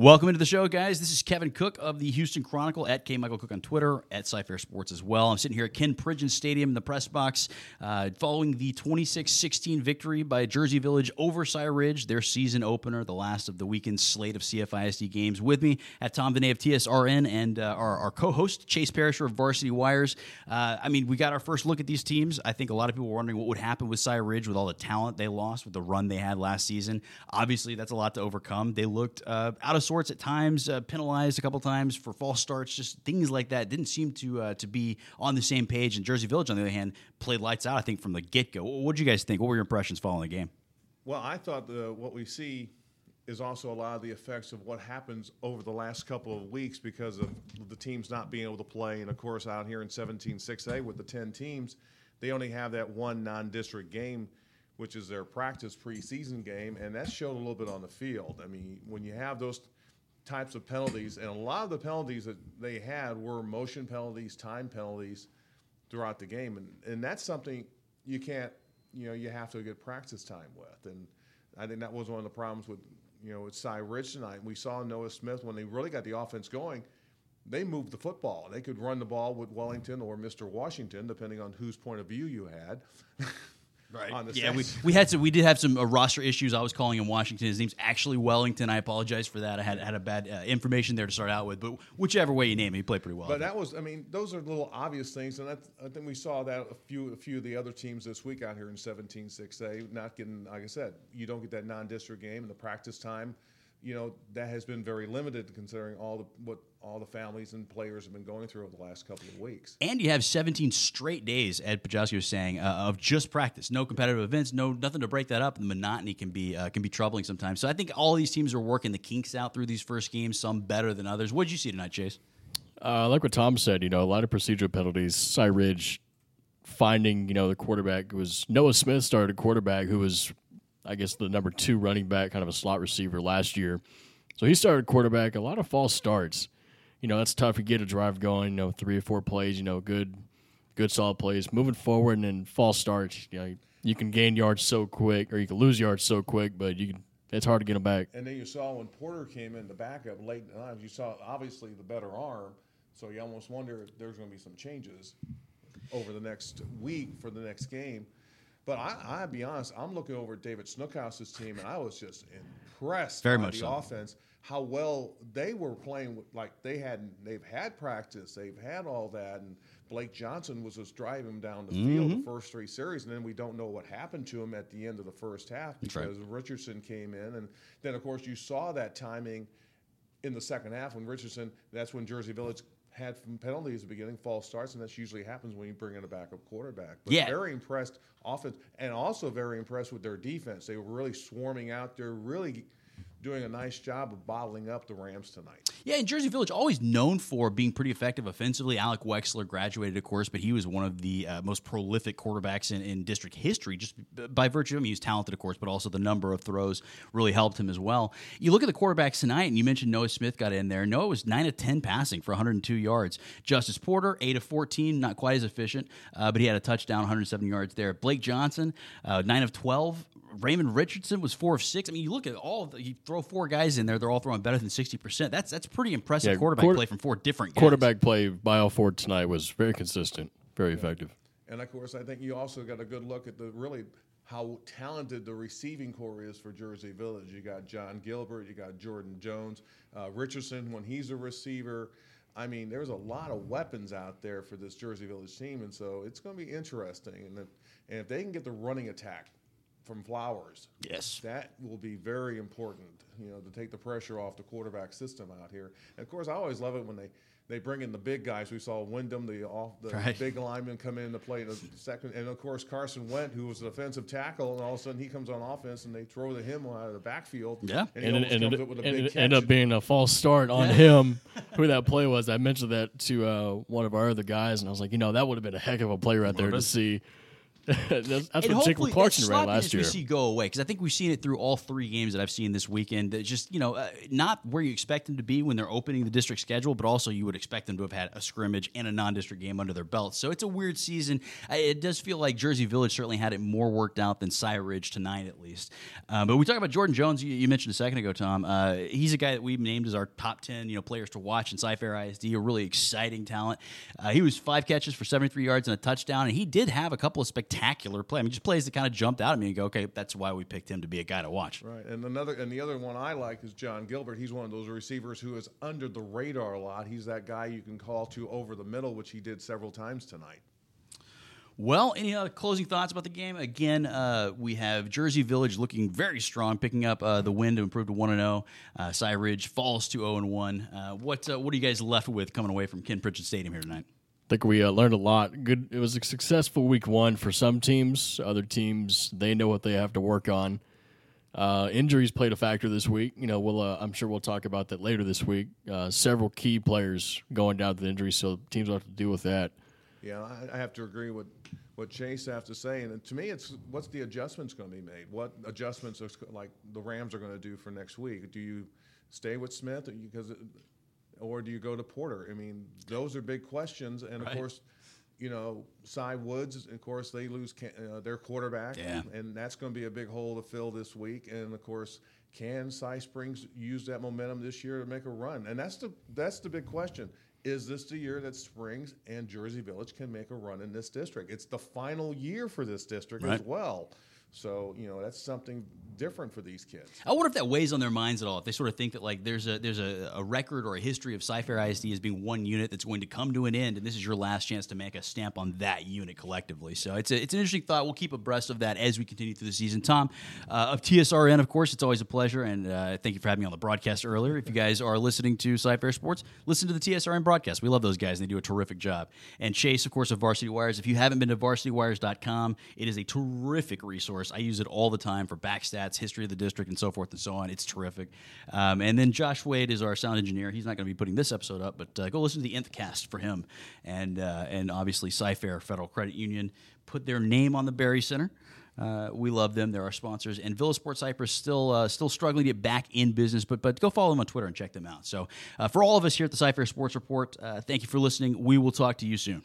Welcome into the show, guys. This is Kevin Cook of the Houston Chronicle at K Michael Cook on Twitter at Cyfair Sports as well. I'm sitting here at Ken Pridgeon Stadium in the press box, uh, following the 26-16 victory by Jersey Village over Cy Ridge, their season opener, the last of the weekend slate of CFISD games. With me at Tom Vinay of TSRN and uh, our, our, co-host Chase Perisher of Varsity Wires. Uh, I mean, we got our first look at these teams. I think a lot of people were wondering what would happen with Cy Ridge with all the talent they lost, with the run they had last season. Obviously, that's a lot to overcome. They looked uh, out of sorts at times, uh, penalized a couple times for false starts, just things like that. Didn't seem to uh, to be on the same page. And Jersey Village, on the other hand, played lights out. I think from the get go. What did you guys think? What were your impressions following the game? Well, I thought the, what we see is also a lot of the effects of what happens over the last couple of weeks because of the teams not being able to play. And of course, out here in 17-6A with the 10 teams, they only have that one non-district game which is their practice preseason game, and that showed a little bit on the field. I mean, when you have those types of penalties, and a lot of the penalties that they had were motion penalties, time penalties throughout the game, and and that's something you can't, you know, you have to get practice time with, and I think that was one of the problems with, you know, with Cy Ridge tonight. We saw Noah Smith when they really got the offense going. They moved the football. They could run the ball with Wellington or Mr. Washington, depending on whose point of view you had. Right. yeah, we, we had some. We did have some uh, roster issues. I was calling him Washington. His name's actually Wellington. I apologize for that. I had had a bad uh, information there to start out with. But whichever way you name it, he played pretty well. But that was, I mean, those are little obvious things, and that, I think we saw that a few a few of the other teams this week out here in 17-6A not getting, like I said, you don't get that non-district game and the practice time you know that has been very limited considering all the what all the families and players have been going through over the last couple of weeks. And you have 17 straight days, Ed Pajowski was saying, uh, of just practice, no competitive events, no nothing to break that up. The monotony can be uh, can be troubling sometimes. So I think all these teams are working the kinks out through these first games, some better than others. What did you see tonight, Chase? Uh, like what Tom said, you know, a lot of procedural penalties. Cy Ridge finding, you know, the quarterback was Noah Smith started quarterback who was I guess the number two running back, kind of a slot receiver last year. So he started quarterback. A lot of false starts. You know, that's tough to get a drive going. You know, three or four plays. You know, good, good solid plays. Moving forward and then false starts. You know, you can gain yards so quick, or you can lose yards so quick, but you can. It's hard to get them back. And then you saw when Porter came in the backup late in the you saw obviously the better arm. So you almost wonder if there's going to be some changes over the next week for the next game. But I, will be honest, I'm looking over at David Snookhouse's team, and I was just impressed Very by much the so. offense, how well they were playing. With, like they had, they've had practice, they've had all that, and Blake Johnson was just driving them down the mm-hmm. field the first three series, and then we don't know what happened to him at the end of the first half because right. Richardson came in, and then of course you saw that timing in the second half when Richardson. That's when Jersey Village had some penalties at the beginning, false starts, and that usually happens when you bring in a backup quarterback. But yeah. very impressed offense, and also very impressed with their defense. They were really swarming out there, really doing a nice job of bottling up the Rams tonight. Yeah, and Jersey Village always known for being pretty effective offensively. Alec Wexler graduated, of course, but he was one of the uh, most prolific quarterbacks in, in, district history, just by virtue of him. He was talented, of course, but also the number of throws really helped him as well. You look at the quarterbacks tonight, and you mentioned Noah Smith got in there. Noah was nine of ten passing for 102 yards. Justice Porter eight of 14, not quite as efficient, uh, but he had a touchdown, 107 yards there. Blake Johnson uh, nine of 12. Raymond Richardson was four of six. I mean, you look at all. The, you throw four guys in there; they're all throwing better than sixty percent. That's that's pretty impressive yeah, quarterback quarter, play from four different guys. Quarterback play by all four tonight was very consistent, very yeah. effective. And of course, I think you also got a good look at the really how talented the receiving corps is for Jersey Village. You got John Gilbert, you got Jordan Jones, uh, Richardson when he's a receiver. I mean, there's a lot of weapons out there for this Jersey Village team, and so it's going to be interesting. And if, and if they can get the running attack from Flowers. Yes. That will be very important, you know, to take the pressure off the quarterback system out here. And of course, I always love it when they, they bring in the big guys. We saw Wyndham, the off the right. big lineman, come in to play the second, and of course Carson Went, who was an offensive tackle, and all of a sudden he comes on offense, and they throw to him out of the backfield. Yeah, and, and, it, and it, and it ended up being a false start on yeah. him. who that play was? I mentioned that to uh, one of our other guys, and I was like, you know, that would have been a heck of a play right there to see that's that's what Jake hopefully Clarkson ran last year. we see go away because I think we've seen it through all three games that I've seen this weekend. That just you know uh, not where you expect them to be when they're opening the district schedule, but also you would expect them to have had a scrimmage and a non-district game under their belt. So it's a weird season. It does feel like Jersey Village certainly had it more worked out than Cy Ridge tonight, at least. Uh, but we talk about Jordan Jones. You, you mentioned a second ago, Tom. Uh, he's a guy that we named as our top ten you know players to watch in Cy-Fair ISD. A really exciting talent. Uh, he was five catches for 73 yards and a touchdown, and he did have a couple of spectacular plays. I mean, just plays that kind of jumped out at me and go, okay, that's why we picked him to be a guy to watch. Right, and another and the other one I like is John Gilbert. He's one of those receivers who is under the radar a lot. He's that guy you can call to over the middle, which he did several times tonight. Well, any other closing thoughts about the game? Again, uh, we have Jersey Village looking very strong, picking up uh, the win to improve to one and zero. Uh, Cy Ridge falls to zero and one. Uh, what uh, what are you guys left with coming away from Ken Pridgeon Stadium here tonight? Think we uh, learned a lot. Good. It was a successful week one for some teams. Other teams, they know what they have to work on. Uh, injuries played a factor this week. You know, we'll. Uh, I'm sure we'll talk about that later this week. Uh, several key players going down to the injury, so teams will have to deal with that. Yeah, I, have to agree with what Chase have to say, and to me, it's what's the adjustments going to be made? What adjustments are, like the Rams are going to do for next week? Do you stay with Smith because, or do you go to Porter? I mean, those are big questions, and of course, you know, Cy Woods, of course, they lose uh, their quarterback, Yeah. and that's going to be a big hole to fill this week. And of course, can Cy Springs use that momentum this year to make a run? And that's the that's the big question. Is this the year that Springs and Jersey Village can make a run in this district? It's the final year for this district as well. So you know that's something different for these kids. I wonder if that weighs on their minds at all. If they sort of think that like there's a there's a, a record or a history of Cy-Fair ISD as being one unit that's going to come to an end, and this is your last chance to make a stamp on that unit collectively. So it's a, it's an interesting thought. We'll keep abreast of that as we continue through the season. Tom uh, of TSRN, of course, it's always a pleasure, and uh, thank you for having me on the broadcast earlier. If you guys are listening to Cy-Fair Sports, listen to the TSRN broadcast. We love those guys; and they do a terrific job. And Chase, of course, of Varsity Wires. If you haven't been to VarsityWires.com, it is a terrific resource. I use it all the time for back stats, history of the district, and so forth and so on. It's terrific. Um, and then Josh Wade is our sound engineer. He's not going to be putting this episode up, but uh, go listen to the nth cast for him. And uh, and obviously, Cy-Fair Federal Credit Union put their name on the Berry Center. Uh, we love them; they're our sponsors. And Villa Sports Cypress still uh, still struggling to get back in business, but but go follow them on Twitter and check them out. So uh, for all of us here at the Cy-Fair Sports Report, uh, thank you for listening. We will talk to you soon.